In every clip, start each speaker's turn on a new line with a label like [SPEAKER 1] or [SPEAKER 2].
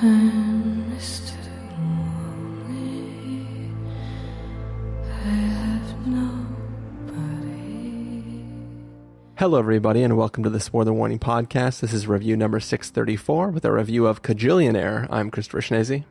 [SPEAKER 1] time too lonely. I have nobody.
[SPEAKER 2] Hello, everybody, and welcome to the Spoiler Warning Podcast. This is review number 634 with a review of Kajillionaire. I'm Christopher Schnese.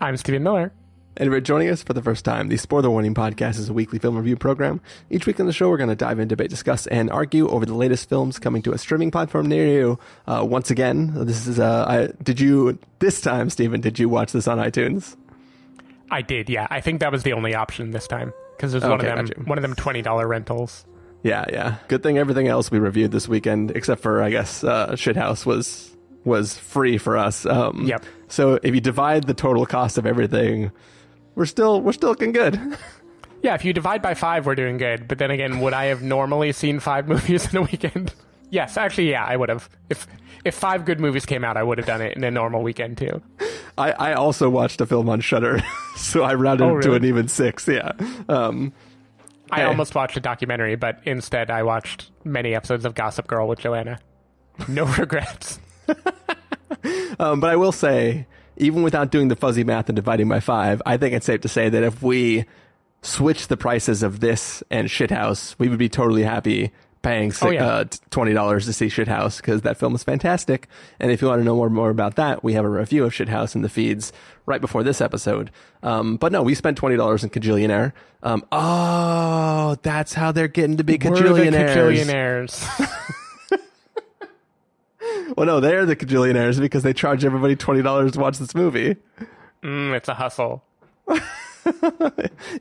[SPEAKER 3] I'm Stephen Miller.
[SPEAKER 2] And if you're joining us for the first time, the Spoiler Warning Podcast is a weekly film review program. Each week on the show, we're going to dive in, debate, discuss, and argue over the latest films coming to a streaming platform near you. Uh, once again, this is, uh, I, did you, this time, Stephen, did you watch this on iTunes?
[SPEAKER 3] I did, yeah. I think that was the only option this time because it was one of them, one of them twenty dollar rentals.
[SPEAKER 2] Yeah, yeah. Good thing everything else we reviewed this weekend, except for, I guess, uh, Shithouse was, was free for us. Um,
[SPEAKER 3] Yep.
[SPEAKER 2] So if you divide the total cost of everything, we're still, we're still looking good.
[SPEAKER 3] Yeah, if you divide by five, we're doing good. But then again, would I have normally seen five movies in a weekend? yes, actually, yeah, I would have. If if five good movies came out, I would have done it in a normal weekend too.
[SPEAKER 2] I, I also watched a film on Shudder, so I rounded
[SPEAKER 3] Oh,
[SPEAKER 2] it to an even six. Yeah. Um,
[SPEAKER 3] I
[SPEAKER 2] Hey.
[SPEAKER 3] almost watched a documentary, but instead I watched many episodes of Gossip Girl with Joanna. No regrets.
[SPEAKER 2] um, but I will say, even without doing the fuzzy math and dividing by five, I think it's safe to say that if we switch the prices of this and Shithouse, we would be totally happy paying
[SPEAKER 3] Oh, yeah.
[SPEAKER 2] uh, twenty dollars to see Shithouse because that film is fantastic. And if you want to know more more about that, we have a review of Shithouse in the feeds right before this episode. Um, but no, we spent twenty dollars in Kajillionaire. Um, oh, that's how they're getting to be. Kajillionaires. Well, no, they're the Kajillionaires because they charge everybody twenty dollars to watch this movie.
[SPEAKER 3] mm, it's a hustle.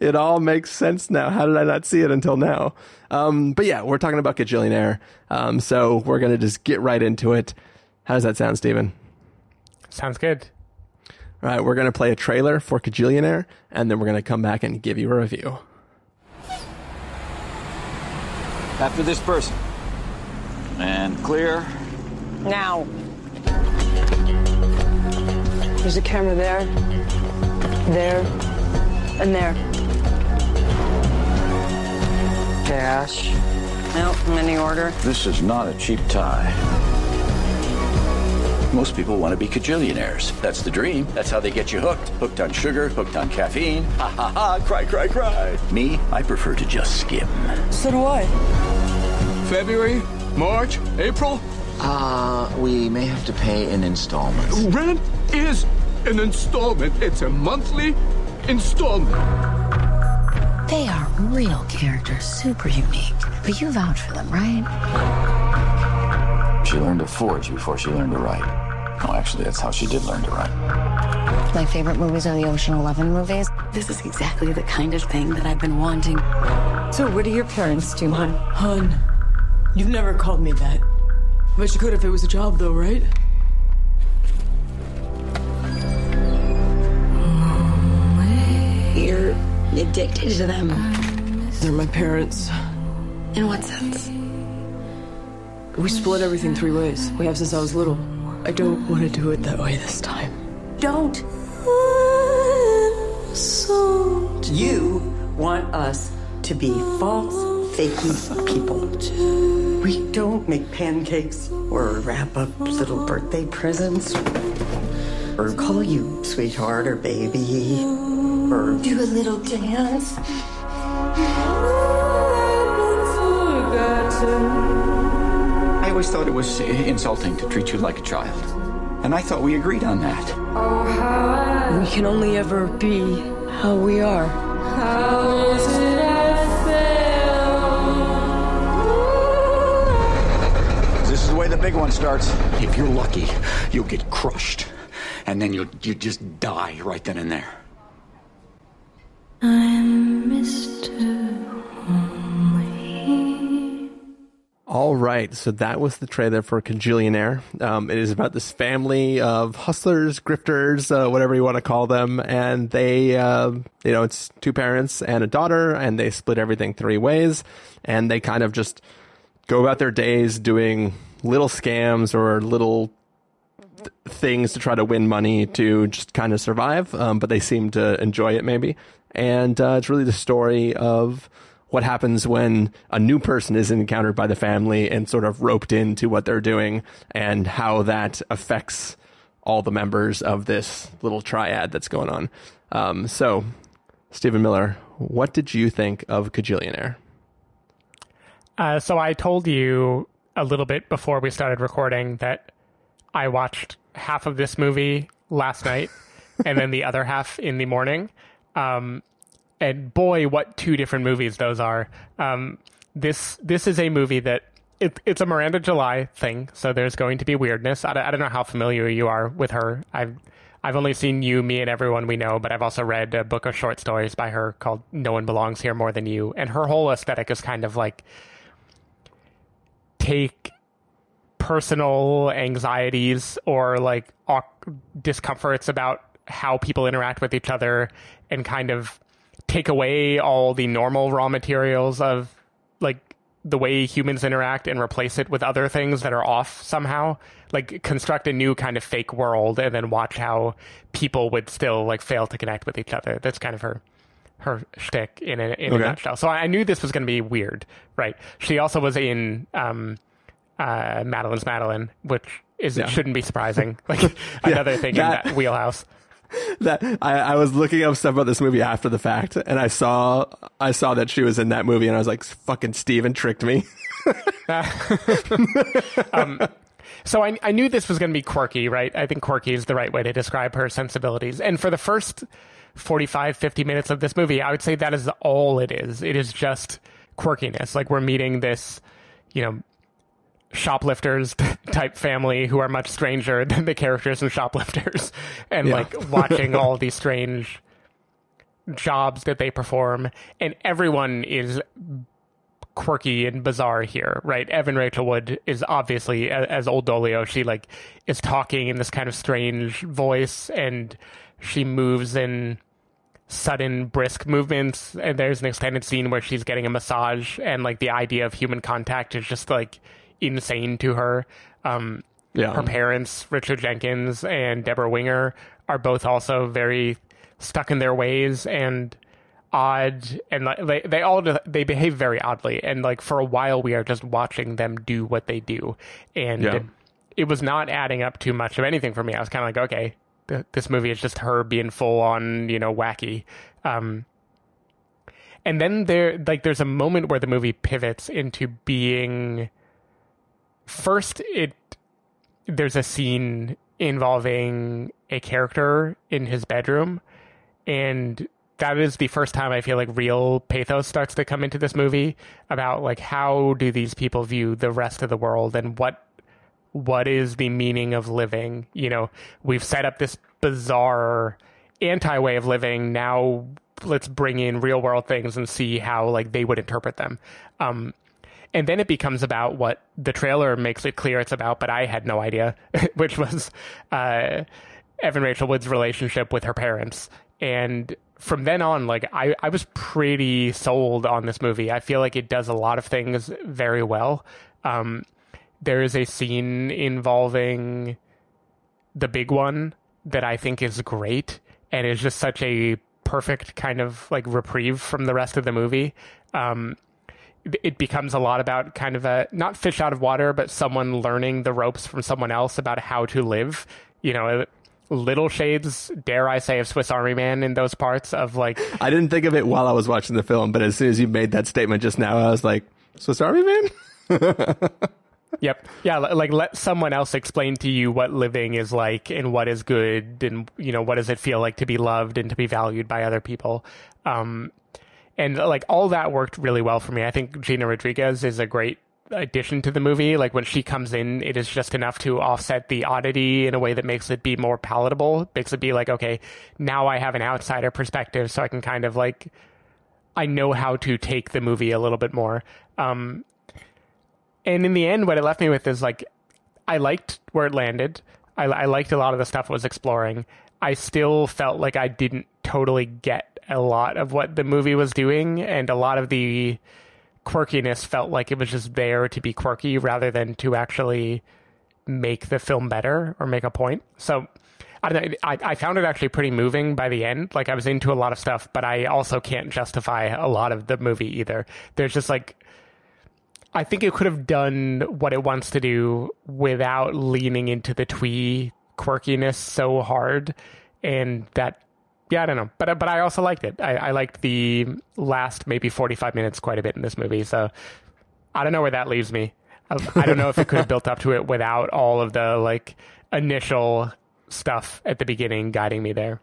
[SPEAKER 2] It all makes sense now. How did I not see it until now? Um, but yeah, we're talking about Kajillionaire. Um, so we're gonna just get right into it. How does that sound, Stephen?
[SPEAKER 3] Sounds good.
[SPEAKER 2] All right, we're gonna play a trailer for Kajillionaire, and then we're gonna come back and give you a review.
[SPEAKER 4] After this person. And clear.
[SPEAKER 5] Now. There's a camera there, there, and there. Cash. No, any order.
[SPEAKER 4] This is not a cheap tie. Most people want to be cajillionaires. That's the dream. That's how they get you hooked. Hooked on sugar, hooked on caffeine. Ha ha ha, cry, cry, cry. Me, I prefer to just skim.
[SPEAKER 5] So do I.
[SPEAKER 6] February, March, April.
[SPEAKER 7] Uh, we may have to pay in installments.
[SPEAKER 6] Rent is an installment. It's a monthly installment.
[SPEAKER 8] They are real characters, super unique. But you vouch for them, right?
[SPEAKER 4] She learned to forge before she learned to write. No, actually, that's how she did learn to write.
[SPEAKER 8] My favorite movies are the Ocean Eleven movies.
[SPEAKER 9] This is exactly the kind of thing that I've been wanting.
[SPEAKER 5] So what do your parents do, hon?
[SPEAKER 10] Hun, you've never called me that. Bet you could if it was a job, though, right?
[SPEAKER 9] You're addicted to them.
[SPEAKER 10] They're my parents.
[SPEAKER 9] In what sense?
[SPEAKER 10] We split everything three ways. We have since I was little. I don't want to do it that way this time.
[SPEAKER 9] Don't.
[SPEAKER 11] So you want us to be false, fakey people. We don't make pancakes or wrap up little birthday presents or call you sweetheart or baby or
[SPEAKER 9] Do a little dance.
[SPEAKER 4] I always thought it was insulting to treat you like a child. And I thought we agreed on that.
[SPEAKER 10] We can only ever be how we are.
[SPEAKER 4] Big one starts. If you're lucky, you'll get crushed. And then you'll you just die right then and there.
[SPEAKER 1] I'm Mr. Only.
[SPEAKER 2] All right, so that was the trailer for Kajillionaire. Um, it is about this family of hustlers, grifters, uh, whatever you want to call them, and they, uh, you know, it's two parents and a daughter, and they split everything three ways, and they kind of just go about their days doing little scams or little th- things to try to win money to just kind of survive, um, but they seem to enjoy it maybe. And uh, it's really the story of what happens when a new person is encountered by the family and sort of roped into what they're doing and how that affects all the members of this little triad that's going on. Um, so, Stephen Miller, what did you think of Kajillionaire?
[SPEAKER 3] Uh, so I told you a little bit before we started recording that I watched half of this movie last night and then the other half in the morning. Um, and boy, what two different movies those are. Um, this this is a movie that it, it's a Miranda July thing, so there's going to be weirdness. I, don't- I don't know how familiar you are with her. I've I've only seen you, me, and everyone we know, but I've also read a book of short stories by her called "No One Belongs Here More Than You," and her whole aesthetic is kind of like take personal anxieties or like discomforts about how people interact with each other and kind of take away all the normal raw materials of like the way humans interact and replace it with other things that are off somehow. Like construct a new kind of fake world and then watch how people would still like fail to connect with each other. That's kind of her her shtick in a, in
[SPEAKER 2] Okay.
[SPEAKER 3] a nutshell. So I knew this was going to be weird, right? She also was in um, uh, Madeline's Madeline, which is
[SPEAKER 2] Yeah.
[SPEAKER 3] shouldn't be surprising. Like another thing
[SPEAKER 2] that-
[SPEAKER 3] in that wheelhouse.
[SPEAKER 2] that I, I was looking up stuff about this movie after the fact, and I saw I saw that she was in that movie, and I was like, "Fucking Stephen tricked me."
[SPEAKER 3] um, so I, I knew this was going to be quirky, right? I think quirky is the right way to describe her sensibilities. And for the first 45, 50 minutes of this movie, I would say that is all it is. It is just quirkiness. Like we're meeting this, you know, shoplifters type family who are much stranger than the characters in shoplifters and
[SPEAKER 2] Yeah.
[SPEAKER 3] like watching all these strange jobs that they perform and everyone is quirky and bizarre here, right? Evan Rachel Wood is obviously as Old Dolio. She like is talking in this kind of strange voice, and she moves in sudden brisk movements. And there's an extended scene where she's getting a massage, and like the idea of human contact is just like insane to her. Um,
[SPEAKER 2] Yeah.
[SPEAKER 3] her parents, Richard Jenkins and Debra Winger, are both also very stuck in their ways and odd and like they they all they behave very oddly. And like for a while we are just watching them do what they do. And
[SPEAKER 2] Yeah.
[SPEAKER 3] it was not adding up too much of anything for me. I was kind of like okay th- this movie is just her being full on you know wacky. Um and then there like there's a moment where the movie pivots into being first it there's a scene involving a character in his bedroom. And that is the first time I feel like real pathos starts to come into this movie about like how do these people view the rest of the world and what what is the meaning of living? You know we've set up this bizarre anti way of living. Now let's bring in real world things and see how like they would interpret them. Um and then it becomes about what the trailer makes it clear it's about, but I had no idea, which was uh, Evan Rachel Wood's relationship with her parents. And from then on, like I, I was pretty sold on this movie. I feel like it does a lot of things very well. Um, there is a scene involving the big one that I think is great and is just such a perfect kind of like reprieve from the rest of the movie. Um, it becomes a lot about kind of a not fish out of water, but someone learning the ropes from someone else about how to live. You know, little shades, dare I say, of Swiss Army Man in those parts of like.
[SPEAKER 2] I didn't think of it while I was watching the film, but as soon as you made that statement just now, I was like, "Swiss Army Man."
[SPEAKER 3] Yep. Yeah. Like let someone else explain to you what living is like and what is good and, you know, what does it feel like to be loved and to be valued by other people. Um, and like all that worked really well for me. I think Gina Rodriguez is a great addition to the movie. Like when she comes in, it is just enough to offset the oddity in a way that makes it be more palatable. Makes it be like, okay, now I have an outsider perspective, so I can kind of like, I know how to take the movie a little bit more. Um, and in the end, what it left me with is like, I liked where it landed. I, I liked a lot of the stuff it was exploring. I still felt like I didn't totally get a lot of what the movie was doing, and a lot of the quirkiness felt like it was just there to be quirky rather than to actually make the film better or make a point. So I don't know. I, I found it actually pretty moving by the end. Like I was into a lot of stuff, but I also can't justify a lot of the movie either. There's just like I think it could have done what it wants to do without leaning into the twee quirkiness so hard, and that yeah, I don't know, but but I also liked it. I, I liked the last maybe forty five minutes quite a bit in this movie. So I don't know where that leaves me. I, I don't know if it could have built up to it without all of the like initial stuff at the beginning guiding me there.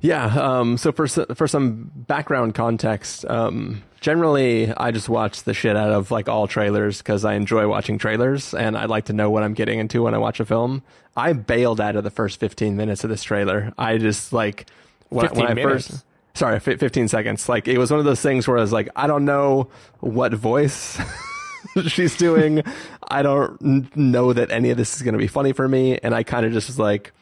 [SPEAKER 2] Yeah. Um, so for for some background context, um, generally I just watch the shit out of like all trailers because I enjoy watching trailers and I like to know what I'm getting into when I watch a film. I bailed out of the first 15 minutes of this trailer. I just like when,
[SPEAKER 3] 15
[SPEAKER 2] when I
[SPEAKER 3] minutes?
[SPEAKER 2] first. Sorry, fi 15 seconds. Like it was one of those things where I was like, I don't know what voice she's doing. I don't know that any of this is going to be funny for me. And I kind of just was like,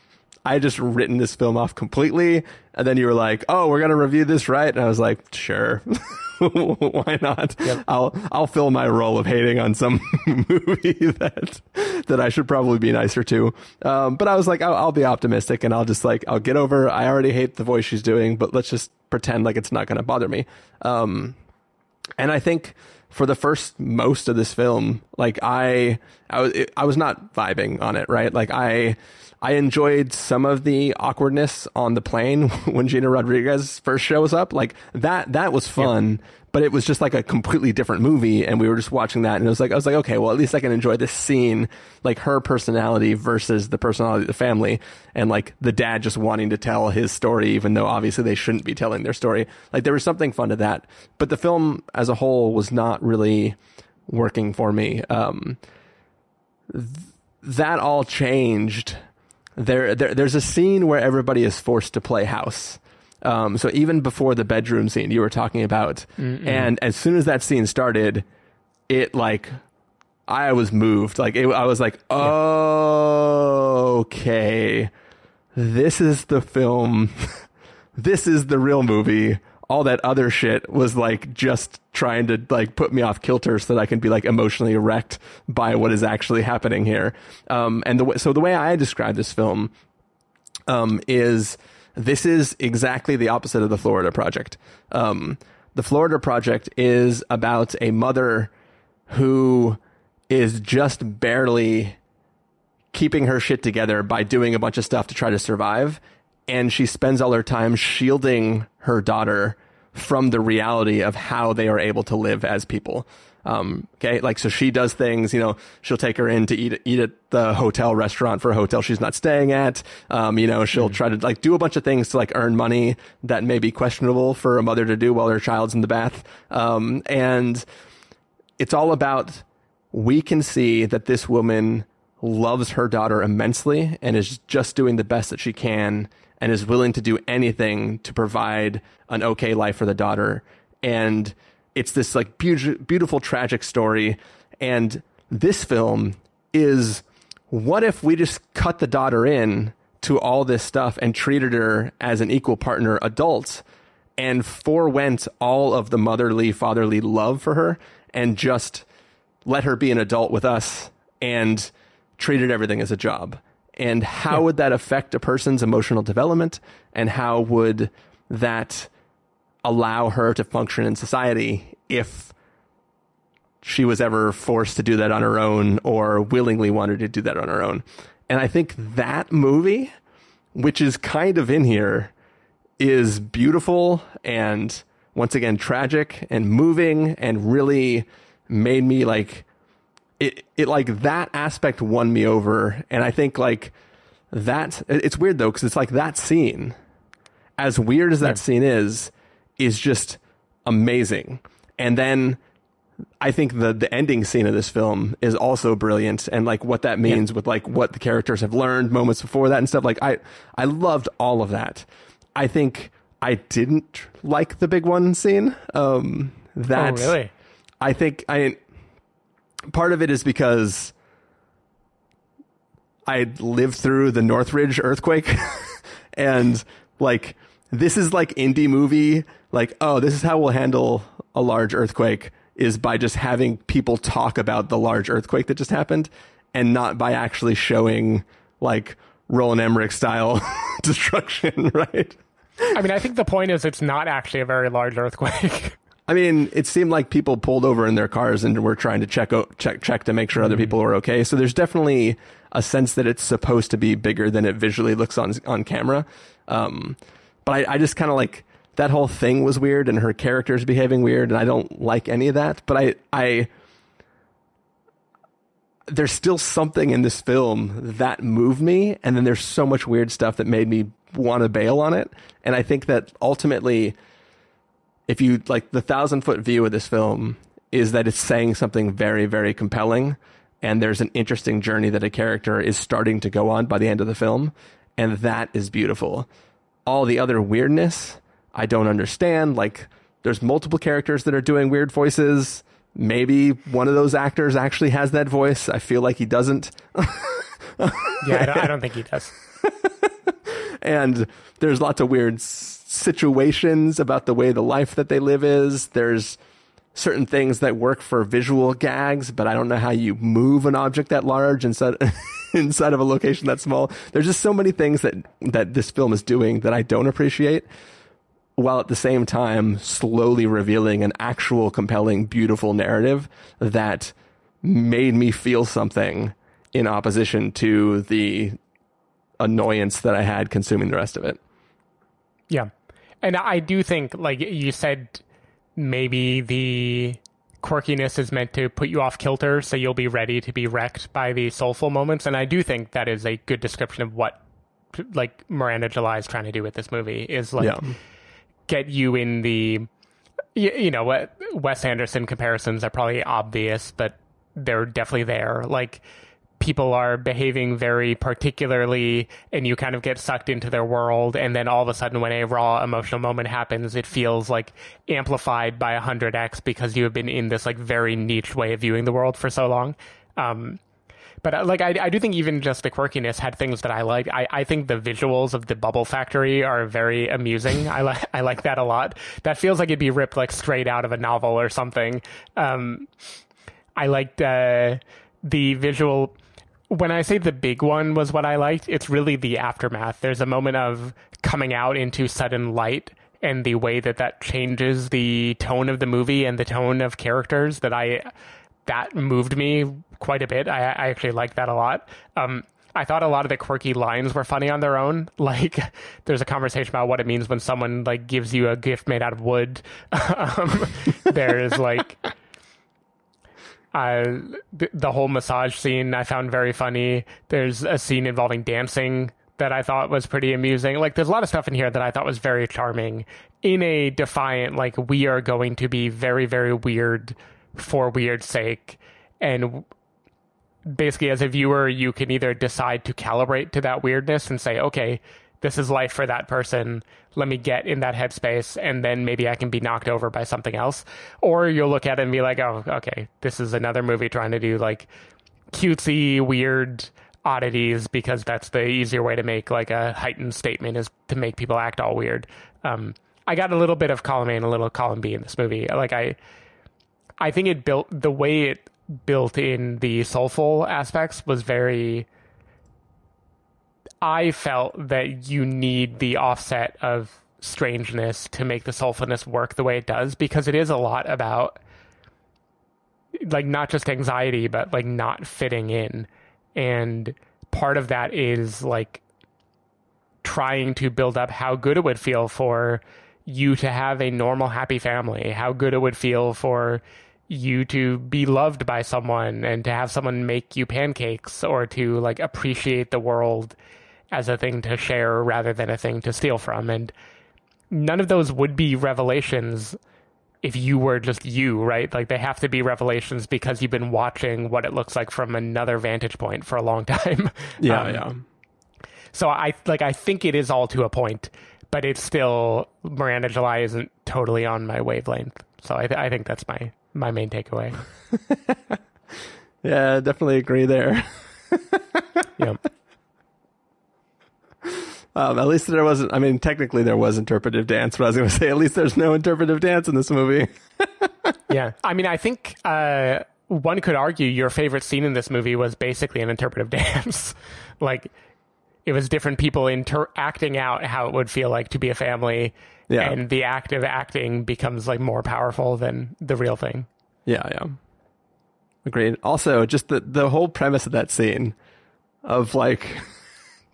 [SPEAKER 2] I had just written this film off completely. And then you were like, oh, we're going to review this, right? And I was like, sure. Why not? I'll, I'll fill my role of hating on some movie that, that I should probably be nicer to. Um, but I was like, I'll, I'll be optimistic and I'll just like, I'll get over, I already hate the voice she's doing, but let's just pretend like it's not going to bother me. Um, and I think for the first most of this film, like I, I was, I was not vibing on it, right? Like I, I enjoyed some of the awkwardness on the plane when Gina Rodriguez first shows up. Like that, that was fun, but it was just like a completely different movie. And we were just watching that and it was like, I was like, okay, well, at least I can enjoy this scene, like her personality versus the personality of the family and like the dad just wanting to tell his story, even though obviously they shouldn't be telling their story. Like there was something fun to that, but the film as a whole was not really working for me. Um, th- that all changed. There, there, there's a scene where everybody is forced to play house. Um, so even before the bedroom scene you were talking about,
[SPEAKER 3] Mm-mm.
[SPEAKER 2] and as soon as that scene started, it like I was moved. Like it, I was like, oh, okay, this is the film. this is the real movie. All that other shit was like just trying to like put me off kilter so that I can be like emotionally wrecked by what is actually happening here. Um, and the way, so the way I describe this film, um, is this is exactly the opposite of the Florida Project. Um, the Florida Project is about a mother who is just barely keeping her shit together by doing a bunch of stuff to try to survive. And she spends all her time shielding her daughter from the reality of how they are able to live as people. Um, okay. Like, so she does things, you know, she'll take her in to eat, eat at the hotel restaurant for a hotel she's not staying at. Um, you know, she'll try to like do a bunch of things to like earn money that may be questionable for a mother to do while her child's in the bath. Um, and it's all about, we can see that this woman loves her daughter immensely and is just doing the best that she can and is willing to do anything to provide an okay life for the daughter. And it's this like beautiful, beautiful tragic story. And this film is what if we just cut the daughter in to all this stuff and treated her as an equal partner adult and forewent all of the motherly, fatherly love for her and just let her be an adult with us and treated everything as a job. And how would that affect a person's emotional development? And how would that allow her to function in society if she was ever forced to do that on her own or willingly wanted to do that on her own? And I think that movie, which is kind of in here, is beautiful and once again tragic and moving and really made me like it it like that aspect won me over and i think like that it's weird though because it's like that scene as weird as that scene is is just amazing. And then i think the the ending scene of this film is also brilliant and like what that means with like what the characters have learned moments before that and stuff. Like i i loved all of that. I think i didn't like the big one scene um that
[SPEAKER 3] really?
[SPEAKER 2] i think i part of it is because I lived through the Northridge earthquake and like this is like indie movie like oh this is how we'll handle a large earthquake is by just having people talk about the large earthquake that just happened and not by actually showing like Roland Emmerich style destruction right
[SPEAKER 3] I mean, I think the point is it's not actually a very large earthquake.
[SPEAKER 2] I mean, it seemed like people pulled over in their cars and were trying to check o- check check to make sure other people were okay. So there's definitely a sense that it's supposed to be bigger than it visually looks on on camera. Um, but I, I just kind of like that whole thing was weird, and her character's behaving weird, and I don't like any of that. But I I there's still something in this film that moved me, and then there's so much weird stuff that made me want to bail on it. And I think that ultimately, if you like the thousand foot view of this film, is that it's saying something very, very compelling, and there's an interesting journey that a character is starting to go on by the end of the film, and that is beautiful. All the other weirdness, I don't understand. Like, there's multiple characters that are doing weird voices maybe one of those actors actually has that voice. I feel like he doesn't.
[SPEAKER 3] yeah, I don't, I don't think he does.
[SPEAKER 2] and there's lots of weird s- situations about the way the life that they live is. There's certain things that work for visual gags, but I don't know how you move an object that large inside inside of a location that small. There's just so many things that that this film is doing that I don't appreciate while at the same time slowly revealing an actual compelling, beautiful narrative that made me feel something in opposition to the annoyance that I had consuming the rest of it.
[SPEAKER 3] Yeah. And I do think, like you said, maybe the quirkiness is meant to put you off kilter so you'll be ready to be wrecked by the soulful moments. And I do think that is a good description of what like Miranda July is trying to do with this movie is like
[SPEAKER 2] Yeah.
[SPEAKER 3] get you in the you, you know what Wes Anderson comparisons are probably obvious, but they're definitely there. Like people are behaving very particularly and you kind of get sucked into their world and then all of a sudden when a raw emotional moment happens it feels like amplified by 100x because you have been in this like very niche way of viewing the world for so long um but uh, like I, I do think even just the quirkiness had things that I like. I, I think the visuals of the Bubble Factory are very amusing. I like I like that a lot. That feels like it'd be ripped like straight out of a novel or something. Um, I liked uh, the visual. When I say the big one was what I liked, it's really the aftermath. There's a moment of coming out into sudden light and the way that that changes the tone of the movie and the tone of characters that I that moved me quite a bit. I, I actually like that a lot. Um, I thought a lot of the quirky lines were funny on their own. Like, there's a conversation about what it means when someone like gives you a gift made out of wood. um, there's like uh, the, the whole massage scene I found very funny. There's a scene involving dancing that I thought was pretty amusing. Like, there's a lot of stuff in here that I thought was very charming in a defiant, like, we are going to be very, very weird for weird sake. And basically, as a viewer, you can either decide to calibrate to that weirdness and say, okay, this is life for that person. Let me get in that headspace, and then maybe I can be knocked over by something else. Or you'll look at it and be like, oh, okay, this is another movie trying to do like cutesy, weird oddities because that's the easier way to make like a heightened statement is to make people act all weird. Um, I got a little bit of column A and a little column B in this movie. Like I, I think it built the way it built in the soulful aspects was very. I felt that you need the offset of strangeness to make the soulfulness work the way it does because it is a lot about like not just anxiety but like not fitting in. And part of that is like trying to build up how good it would feel for you to have a normal happy family how good it would feel for you to be loved by someone and to have someone make you pancakes or to like appreciate the world as a thing to share rather than a thing to steal from and none of those would be revelations if you were just you, right? Like they have to be revelations because you've been watching what it looks like from another vantage point for a long time.
[SPEAKER 2] Yeah,
[SPEAKER 3] Um,
[SPEAKER 2] yeah.
[SPEAKER 3] So I like I think it is all to a point, but it's still Miranda July isn't totally on my wavelength. So I th- I think that's my my main takeaway.
[SPEAKER 2] Yeah, definitely agree there.
[SPEAKER 3] yeah.
[SPEAKER 2] Um, at least there wasn't. I mean, technically there was interpretive dance, but I was going to say at least there's no interpretive dance in this movie.
[SPEAKER 3] yeah. I mean, I think uh, one could argue your favorite scene in this movie was basically an interpretive dance. like, it was different people inter- acting out how it would feel like to be a family,
[SPEAKER 2] Yeah.
[SPEAKER 3] and the act of acting becomes like more powerful than the real thing.
[SPEAKER 2] Yeah, yeah. Agreed. Also, just the the whole premise of that scene of like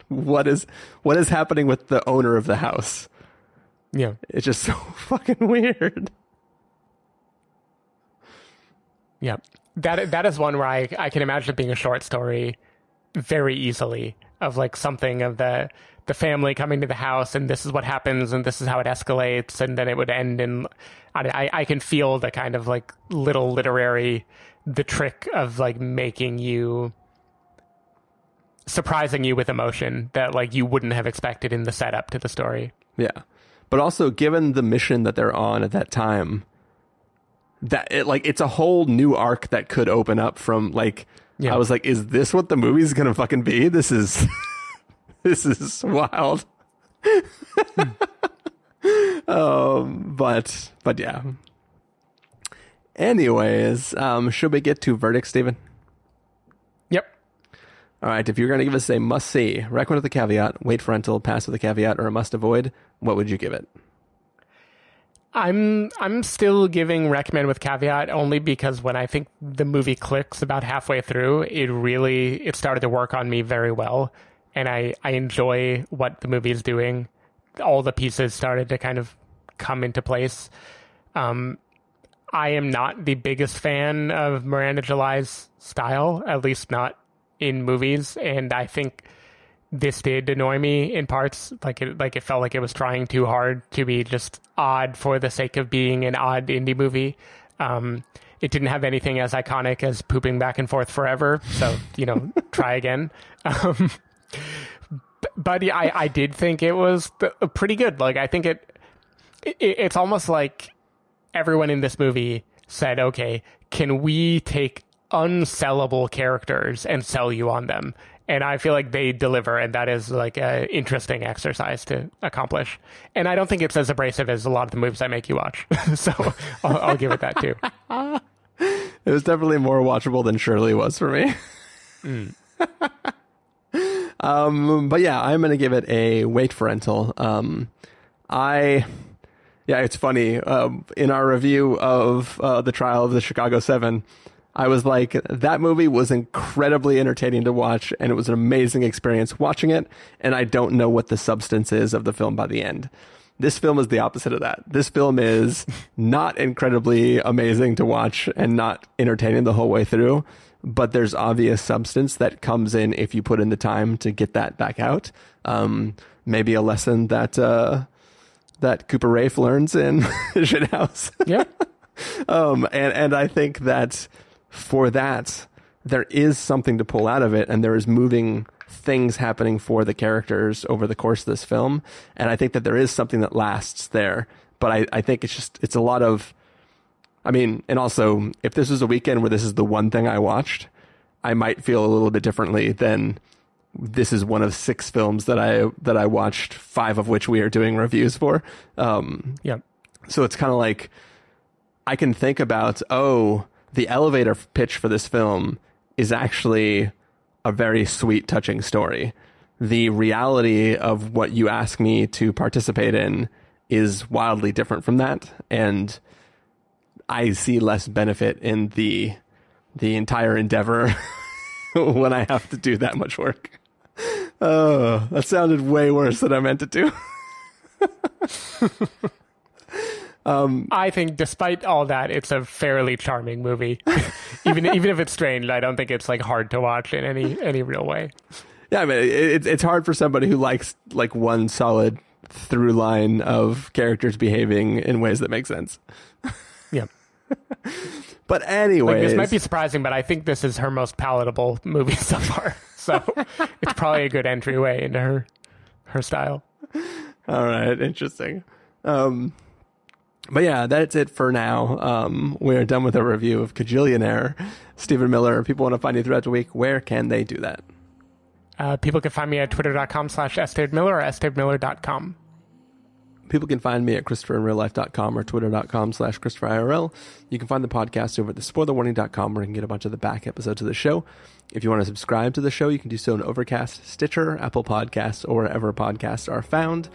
[SPEAKER 2] what is what is happening with the owner of the house.
[SPEAKER 3] Yeah.
[SPEAKER 2] It's just so fucking weird.
[SPEAKER 3] Yeah, that that is one where I I can imagine it being a short story very easily of like something of the the family coming to the house and this is what happens and this is how it escalates and then it would end in I I, I can feel the kind of like little literary the trick of like making you surprising you with emotion that like you wouldn't have expected in the setup to the story.
[SPEAKER 2] Yeah. But also given the mission that they're on at that time that it like it's a whole new arc that could open up from like
[SPEAKER 3] Yeah.
[SPEAKER 2] I was like is this what the movie's going to fucking be? This is this is wild. um but but yeah. Anyways, um should we get to verdict
[SPEAKER 3] Stephen?
[SPEAKER 2] All right, if you're going to give us a must see, recommend with a caveat, wait for rental, pass with a caveat, or a must avoid, what would you give it?
[SPEAKER 3] I'm I'm still giving recommend with caveat only because when I think the movie clicks about halfway through, it really it started to work on me very well, and I I enjoy what the movie is doing. All the pieces started to kind of come into place. Um, I am not the biggest fan of Miranda July's style, at least not in movies, and I think this did annoy me in parts. Like it, like it felt like it was trying too hard to be just odd for the sake of being an odd indie movie. Um, it didn't have anything as iconic as pooping back and forth forever. So you know, try again. Um, but I, I did think it was pretty good. Like I think it, it it's almost like everyone in this movie said, okay, can we take unsellable characters and sell you on them? And I feel like they deliver, and that is like an interesting exercise to accomplish. And I don't think it's as abrasive as a lot of the movies I make you watch. so I'll, I'll give it that too.
[SPEAKER 2] It was definitely more watchable than Shirley was for me. um, but yeah, I'm going to give it a wait for rental. Um, I, yeah, it's funny. Um, in our review of uh, the trial of the Chicago Seven, I was like, that movie was incredibly entertaining to watch, and it was an amazing experience watching it. And I don't know what the substance is of the film by the end. This film is the opposite of that. This film is not incredibly amazing to watch and not entertaining the whole way through, but there's obvious substance that comes in if you put in the time to get that back out. Um, maybe a lesson that uh, that Cooper Raiff learns in Shithouse.
[SPEAKER 3] Yeah.
[SPEAKER 2] um, and and I think that for that there is something to pull out of it, and there is moving things happening for the characters over the course of this film, and I think that there is something that lasts there. But I, I think it's just it's a lot of I mean, and also if this was a weekend where this is the one thing I watched, I might feel a little bit differently than this is one of six films that I that I watched, five of which we are doing reviews for. Um,
[SPEAKER 3] yeah.
[SPEAKER 2] So it's kind of like I can think about oh, the elevator pitch for this film is actually a very sweet, touching story. The reality of what you ask me to participate in is wildly different from that, and I see less benefit in the the entire endeavor when I have to do that much work. Oh, that sounded way worse than I meant it to. um,
[SPEAKER 3] I think, despite all that, it's a fairly charming movie. even even if it's strange, I don't think it's like hard to watch in any any real way.
[SPEAKER 2] Yeah, I mean, it, it's it's hard for somebody who likes like one solid through line of characters behaving in ways that make sense.
[SPEAKER 3] Yeah.
[SPEAKER 2] But anyway,
[SPEAKER 3] Like, this might be surprising, but I think this is her most palatable movie so far. So it's probably a good entryway into her her style.
[SPEAKER 2] All right, interesting. Um, but yeah, that's it for now. Um, we are done with a review of Kajillionaire. Stephen Miller, if people want to find you throughout the week, where can they do that?
[SPEAKER 3] Uh, people can find me at twitter.com slash miller or estevemiller.com.
[SPEAKER 2] People can find me at ChristopherInRealLife.com or Twitter.com slash ChristopherIRL. You can find the podcast over at thespoilerwarning.com where you can get a bunch of the back episodes of the show. If you want to subscribe to the show, you can do so on Overcast, Stitcher, Apple Podcasts, or wherever podcasts are found.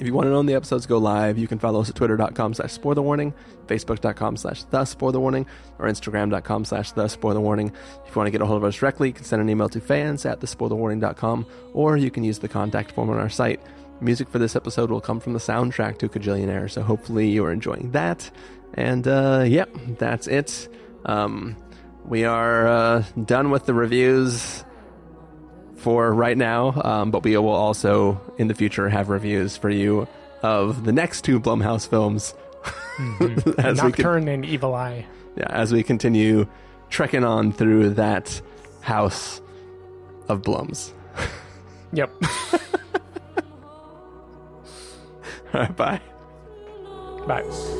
[SPEAKER 2] If you want to know when the episodes go live, you can follow us at twitter.com slash spoilerwarning, facebook.com slash the spoilerwarning, or instagram.com slash the spoilerwarning. If you want to get a hold of us directly, you can send an email to fans at thespoilerwarning.com, or you can use the contact form on our site. Music for this episode will come from the soundtrack to Kajillionaire, so hopefully you are enjoying that. And uh, yep, that's it. Um, we are uh, done with the reviews for right now, um, but we will also in the future have reviews for you of the next two Blumhouse films. as we con-
[SPEAKER 3] Nocturne and Evil Eye.
[SPEAKER 2] yeah, as we continue trekking on through that house of Blums.
[SPEAKER 3] Yep.
[SPEAKER 2] All right, bye.
[SPEAKER 3] Bye.